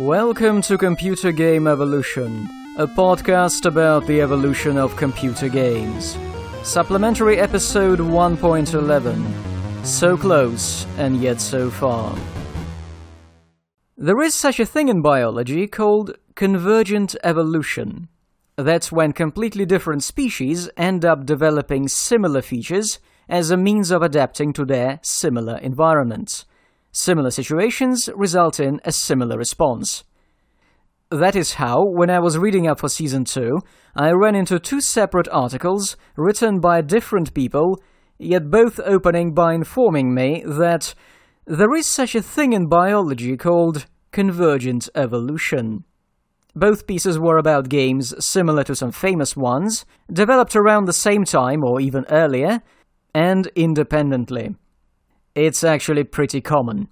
Welcome to Computer Game Evolution, a podcast about the evolution of computer games. Supplementary episode 1.11 So close and yet so far. There is such a thing in biology called convergent evolution. That's when completely different species end up developing similar features as a means of adapting to their similar environments. Similar situations result in a similar response. That is how, when I was reading up for season 2, I ran into two separate articles written by different people, yet both opening by informing me that there is such a thing in biology called convergent evolution. Both pieces were about games similar to some famous ones, developed around the same time or even earlier, and independently. It's actually pretty common.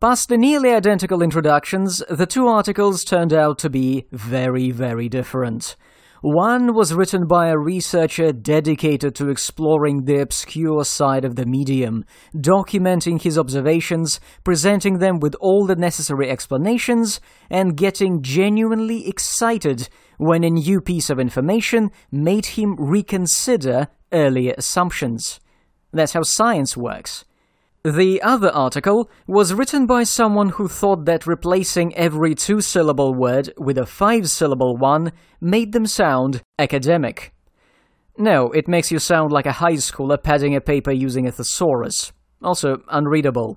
Past the nearly identical introductions, the two articles turned out to be very, very different. One was written by a researcher dedicated to exploring the obscure side of the medium, documenting his observations, presenting them with all the necessary explanations, and getting genuinely excited when a new piece of information made him reconsider earlier assumptions. That's how science works. The other article was written by someone who thought that replacing every two syllable word with a five syllable one made them sound academic. No, it makes you sound like a high schooler padding a paper using a thesaurus. Also, unreadable.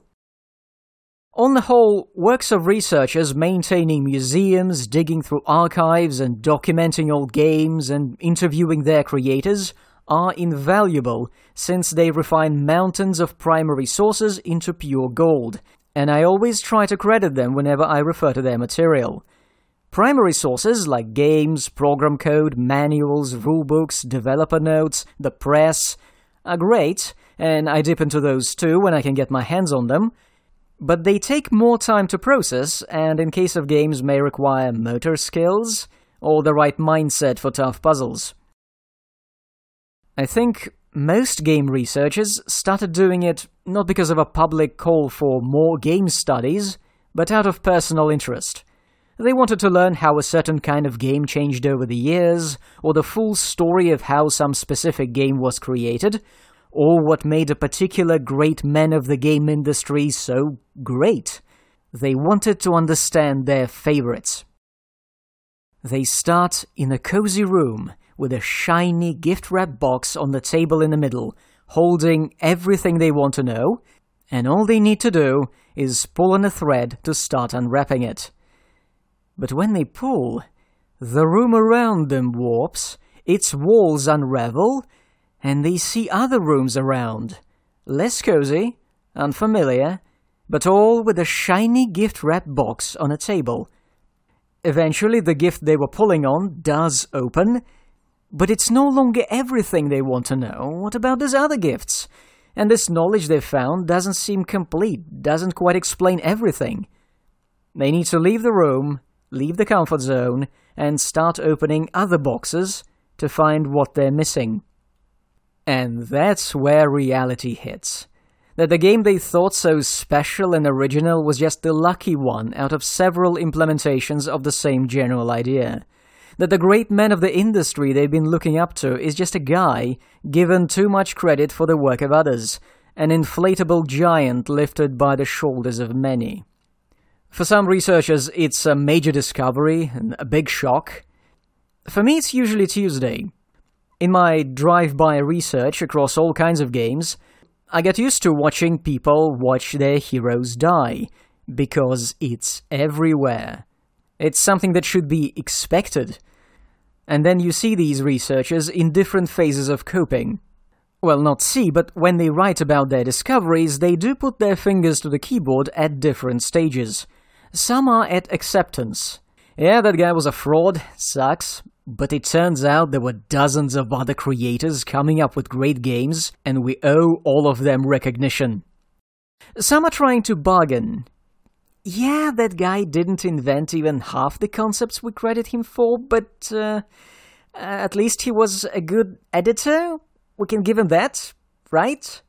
On the whole, works of researchers maintaining museums, digging through archives, and documenting old games and interviewing their creators are invaluable since they refine mountains of primary sources into pure gold, and I always try to credit them whenever I refer to their material. Primary sources like games, program code, manuals, rulebooks, developer notes, the press are great, and I dip into those too when I can get my hands on them. But they take more time to process, and in case of games, may require motor skills or the right mindset for tough puzzles. I think most game researchers started doing it not because of a public call for more game studies, but out of personal interest. They wanted to learn how a certain kind of game changed over the years, or the full story of how some specific game was created, or what made a particular great man of the game industry so great. They wanted to understand their favorites. They start in a cozy room with a shiny gift wrap box on the table in the middle, holding everything they want to know, and all they need to do is pull on a thread to start unwrapping it. But when they pull, the room around them warps, its walls unravel, and they see other rooms around. Less cozy, unfamiliar, but all with a shiny gift wrap box on a table. Eventually, the gift they were pulling on does open, but it's no longer everything they want to know. What about those other gifts? And this knowledge they've found doesn't seem complete, doesn't quite explain everything. They need to leave the room, leave the comfort zone, and start opening other boxes to find what they're missing. And that's where reality hits. That the game they thought so special and original was just the lucky one out of several implementations of the same general idea that the great man of the industry they've been looking up to is just a guy given too much credit for the work of others, an inflatable giant lifted by the shoulders of many. For some researchers, it's a major discovery and a big shock. For me, it's usually Tuesday. In my drive by research across all kinds of games, I get used to watching people watch their heroes die, because it's everywhere. It's something that should be expected. And then you see these researchers in different phases of coping. Well, not see, but when they write about their discoveries, they do put their fingers to the keyboard at different stages. Some are at acceptance. Yeah, that guy was a fraud, sucks, but it turns out there were dozens of other creators coming up with great games, and we owe all of them recognition. Some are trying to bargain yeah, that guy didn't invent even half the concepts we credit him for, but uh, at least he was a good editor. We can give him that, right?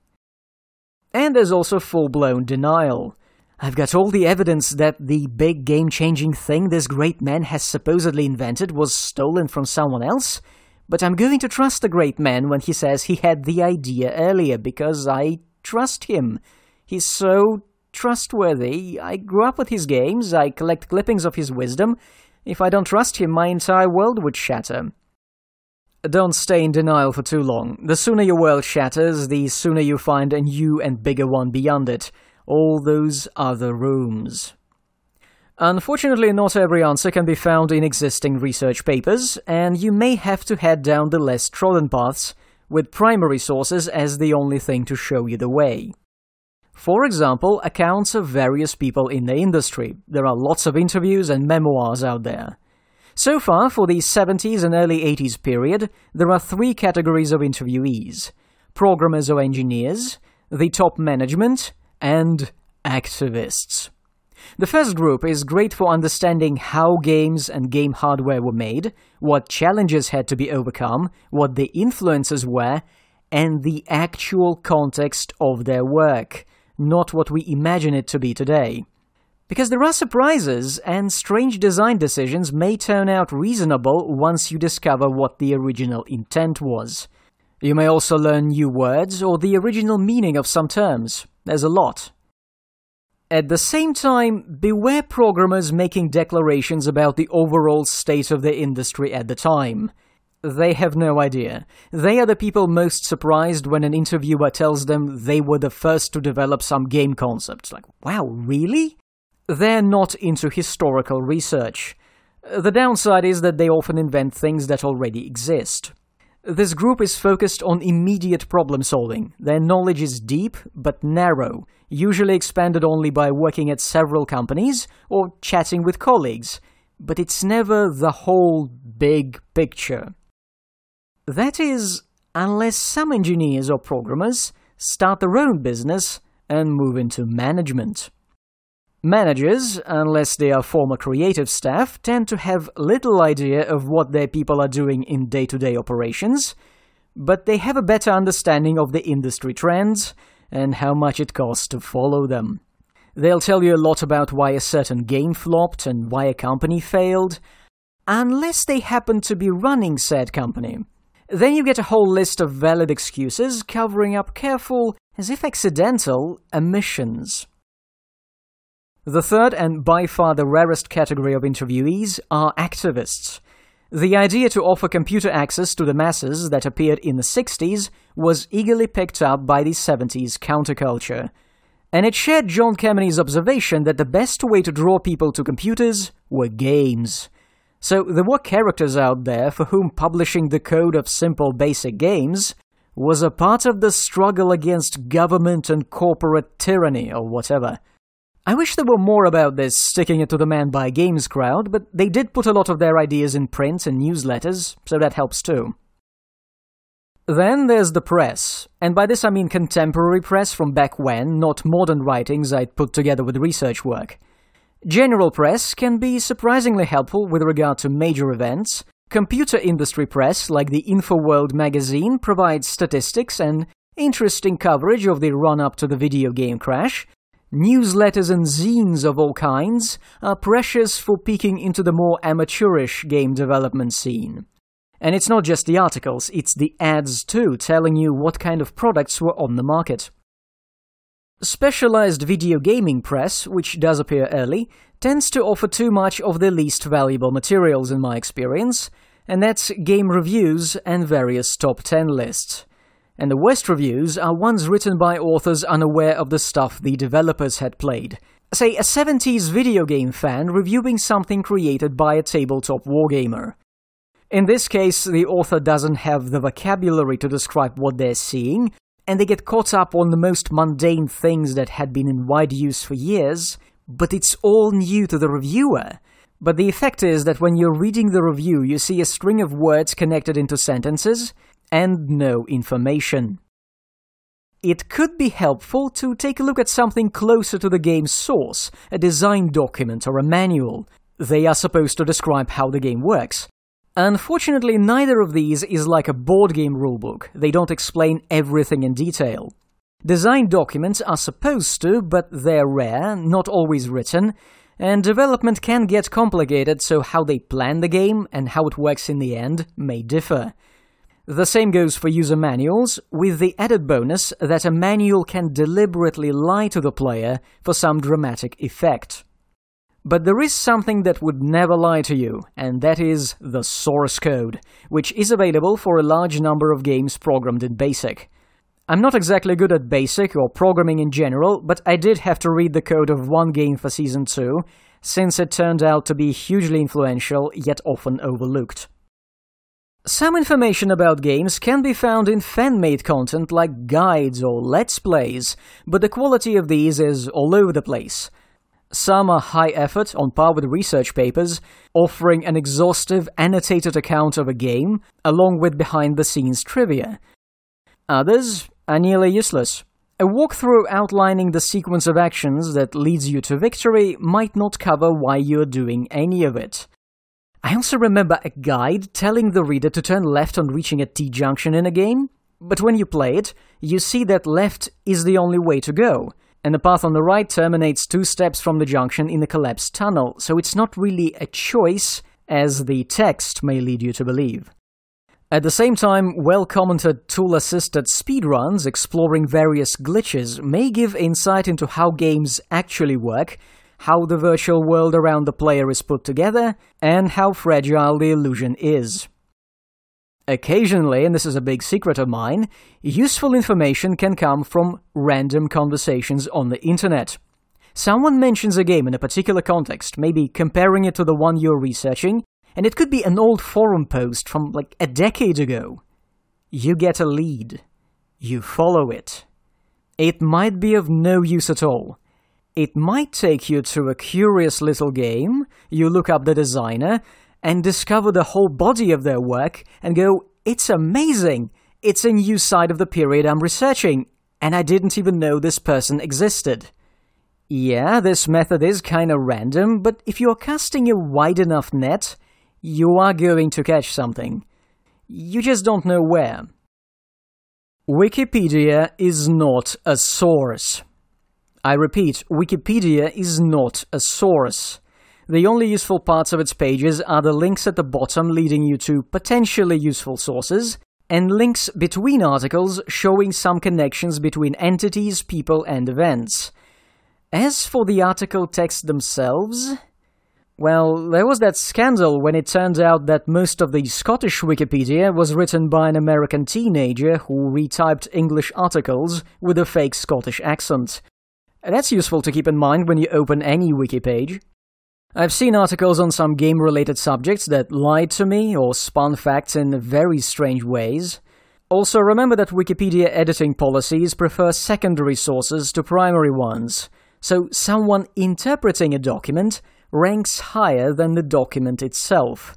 And there's also full blown denial. I've got all the evidence that the big game changing thing this great man has supposedly invented was stolen from someone else, but I'm going to trust the great man when he says he had the idea earlier because I trust him. He's so trustworthy. I grew up with his games, I collect clippings of his wisdom. If I don't trust him, my entire world would shatter. Don't stay in denial for too long. The sooner your world shatters, the sooner you find a new and bigger one beyond it all those other rooms. Unfortunately, not every answer can be found in existing research papers, and you may have to head down the less trodden paths, with primary sources as the only thing to show you the way. For example, accounts of various people in the industry. There are lots of interviews and memoirs out there. So far, for the 70s and early 80s period, there are three categories of interviewees programmers or engineers, the top management, and activists. The first group is great for understanding how games and game hardware were made, what challenges had to be overcome, what the influences were, and the actual context of their work, not what we imagine it to be today. Because there are surprises, and strange design decisions may turn out reasonable once you discover what the original intent was. You may also learn new words or the original meaning of some terms. There's a lot. At the same time, beware programmers making declarations about the overall state of the industry at the time. They have no idea. They are the people most surprised when an interviewer tells them they were the first to develop some game concept. Like, wow, really? They're not into historical research. The downside is that they often invent things that already exist. This group is focused on immediate problem solving. Their knowledge is deep but narrow, usually expanded only by working at several companies or chatting with colleagues, but it's never the whole big picture. That is, unless some engineers or programmers start their own business and move into management. Managers, unless they are former creative staff, tend to have little idea of what their people are doing in day to day operations, but they have a better understanding of the industry trends and how much it costs to follow them. They'll tell you a lot about why a certain game flopped and why a company failed, unless they happen to be running said company. Then you get a whole list of valid excuses covering up careful, as if accidental, omissions. The third, and by far the rarest category of interviewees, are activists. The idea to offer computer access to the masses that appeared in the 60s was eagerly picked up by the 70s counterculture. And it shared John Kemeny's observation that the best way to draw people to computers were games. So there were characters out there for whom publishing the code of simple basic games was a part of the struggle against government and corporate tyranny or whatever. I wish there were more about this sticking it to the man by games crowd, but they did put a lot of their ideas in print and newsletters, so that helps too. Then there's the press, and by this I mean contemporary press from back when, not modern writings I'd put together with research work. General press can be surprisingly helpful with regard to major events. Computer industry press, like the InfoWorld magazine, provides statistics and interesting coverage of the run up to the video game crash, Newsletters and zines of all kinds are precious for peeking into the more amateurish game development scene. And it's not just the articles, it's the ads too, telling you what kind of products were on the market. Specialized video gaming press, which does appear early, tends to offer too much of the least valuable materials in my experience, and that's game reviews and various top 10 lists and the worst reviews are ones written by authors unaware of the stuff the developers had played. Say, a 70s video game fan reviewing something created by a tabletop wargamer. In this case, the author doesn't have the vocabulary to describe what they're seeing, and they get caught up on the most mundane things that had been in wide use for years, but it's all new to the reviewer. But the effect is that when you're reading the review, you see a string of words connected into sentences, and no information. It could be helpful to take a look at something closer to the game's source, a design document or a manual. They are supposed to describe how the game works. Unfortunately, neither of these is like a board game rulebook. They don't explain everything in detail. Design documents are supposed to, but they're rare, not always written, and development can get complicated, so how they plan the game and how it works in the end may differ. The same goes for user manuals, with the added bonus that a manual can deliberately lie to the player for some dramatic effect. But there is something that would never lie to you, and that is the source code, which is available for a large number of games programmed in BASIC. I'm not exactly good at BASIC or programming in general, but I did have to read the code of one game for Season 2, since it turned out to be hugely influential yet often overlooked. Some information about games can be found in fan-made content like guides or let's plays, but the quality of these is all over the place. Some are high effort, on par with research papers, offering an exhaustive, annotated account of a game, along with behind the scenes trivia. Others are nearly useless. A walkthrough outlining the sequence of actions that leads you to victory might not cover why you're doing any of it. I also remember a guide telling the reader to turn left on reaching a T junction in a game, but when you play it, you see that left is the only way to go, and the path on the right terminates two steps from the junction in a collapsed tunnel, so it's not really a choice, as the text may lead you to believe. At the same time, well-commented tool-assisted speedruns exploring various glitches may give insight into how games actually work, how the virtual world around the player is put together, and how fragile the illusion is. Occasionally, and this is a big secret of mine, useful information can come from random conversations on the internet. Someone mentions a game in a particular context, maybe comparing it to the one you're researching, and it could be an old forum post from like a decade ago. You get a lead. You follow it. It might be of no use at all. It might take you to a curious little game, you look up the designer, and discover the whole body of their work and go, it's amazing! It's a new side of the period I'm researching, and I didn't even know this person existed. Yeah, this method is kinda random, but if you're casting a wide enough net, you are going to catch something. You just don't know where. Wikipedia is not a source. I repeat, Wikipedia is not a source. The only useful parts of its pages are the links at the bottom leading you to potentially useful sources, and links between articles showing some connections between entities, people, and events. As for the article texts themselves, well, there was that scandal when it turned out that most of the Scottish Wikipedia was written by an American teenager who retyped English articles with a fake Scottish accent. That's useful to keep in mind when you open any wiki page. I've seen articles on some game-related subjects that lied to me or spun facts in very strange ways. Also, remember that Wikipedia editing policies prefer secondary sources to primary ones, so someone interpreting a document ranks higher than the document itself.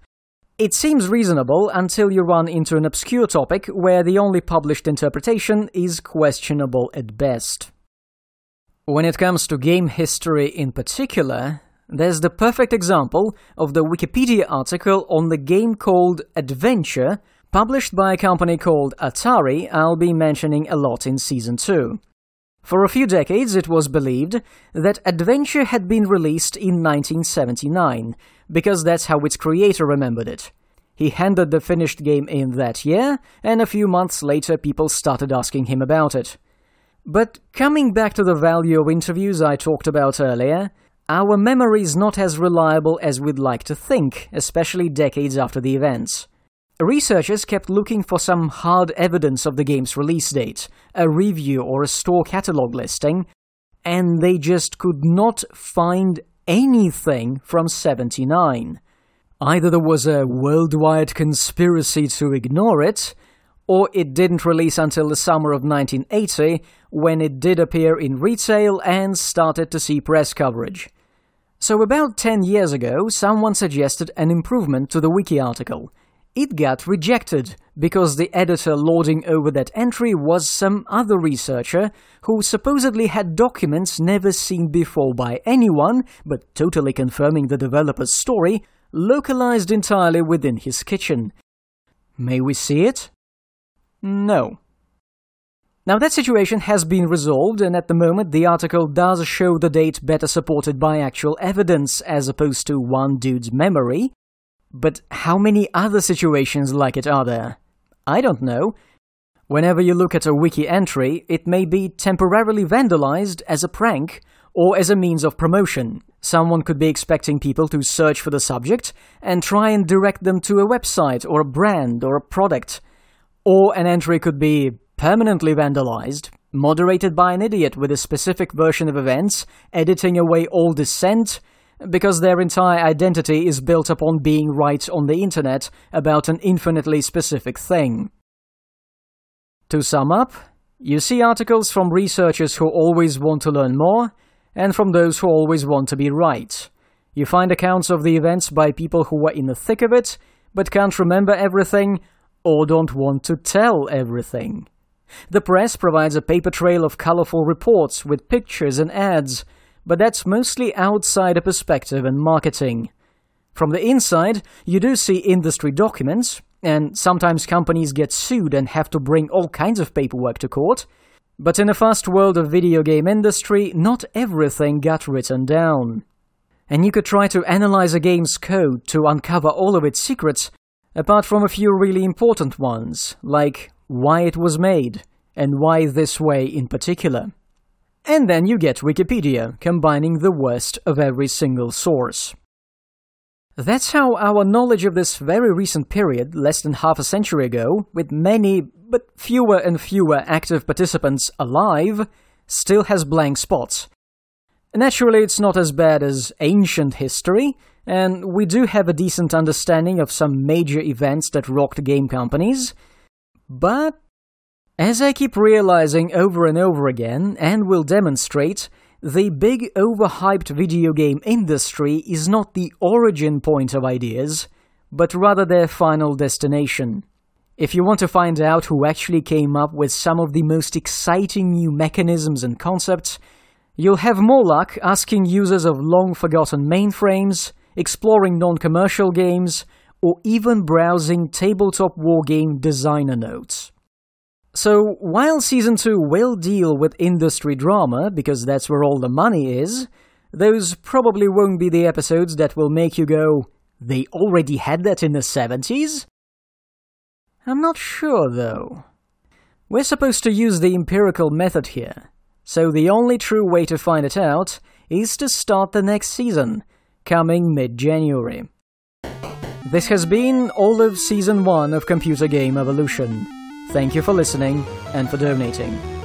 It seems reasonable until you run into an obscure topic where the only published interpretation is questionable at best. When it comes to game history in particular, there's the perfect example of the Wikipedia article on the game called Adventure, published by a company called Atari I'll be mentioning a lot in Season 2. For a few decades, it was believed that Adventure had been released in 1979, because that's how its creator remembered it. He handed the finished game in that year, and a few months later people started asking him about it. But coming back to the value of interviews I talked about earlier, our memory is not as reliable as we'd like to think, especially decades after the events. Researchers kept looking for some hard evidence of the game's release date, a review or a store catalog listing, and they just could not find anything from 79. Either there was a worldwide conspiracy to ignore it, or it didn't release until the summer of 1980, when it did appear in retail and started to see press coverage. So about 10 years ago, someone suggested an improvement to the wiki article – it got rejected because the editor lording over that entry was some other researcher who supposedly had documents never seen before by anyone, but totally confirming the developer's story, localized entirely within his kitchen. May we see it? No. Now, that situation has been resolved, and at the moment, the article does show the date better supported by actual evidence as opposed to one dude's memory. But how many other situations like it are there? I don't know. Whenever you look at a wiki entry, it may be temporarily vandalized as a prank or as a means of promotion. Someone could be expecting people to search for the subject and try and direct them to a website or a brand or a product. Or an entry could be permanently vandalized, moderated by an idiot with a specific version of events, editing away all dissent, because their entire identity is built upon being right on the internet about an infinitely specific thing. To sum up, you see articles from researchers who always want to learn more, and from those who always want to be right. You find accounts of the events by people who were in the thick of it, but can't remember everything, or don't want to tell everything. The press provides a paper trail of colorful reports with pictures and ads, but that's mostly outsider perspective and marketing. From the inside, you do see industry documents, and sometimes companies get sued and have to bring all kinds of paperwork to court. But in a fast world of video game industry, not everything got written down. And you could try to analyze a game's code to uncover all of its secrets, apart from a few really important ones, like why it was made, and why this way in particular. And then you get Wikipedia, combining the worst of every single source. That's how our knowledge of this very recent period, less than half a century ago, with many but fewer and fewer active participants alive, still has blank spots. Naturally, it's not as bad as ancient history, and we do have a decent understanding of some major events that rocked game companies, but as I keep realizing over and over again, and will demonstrate, the big overhyped video game industry is not the origin point of ideas, but rather their final destination. If you want to find out who actually came up with some of the most exciting new mechanisms and concepts, you'll have more luck asking users of long forgotten mainframes, exploring non commercial games, or even browsing tabletop wargame designer notes. So, while Season 2 will deal with industry drama, because that's where all the money is, those probably won't be the episodes that will make you go, they already had that in the 70s? I'm not sure, though. We're supposed to use the empirical method here, so the only true way to find it out is to start the next season, coming mid January. This has been all of Season 1 of Computer Game Evolution. Thank you for listening and for donating.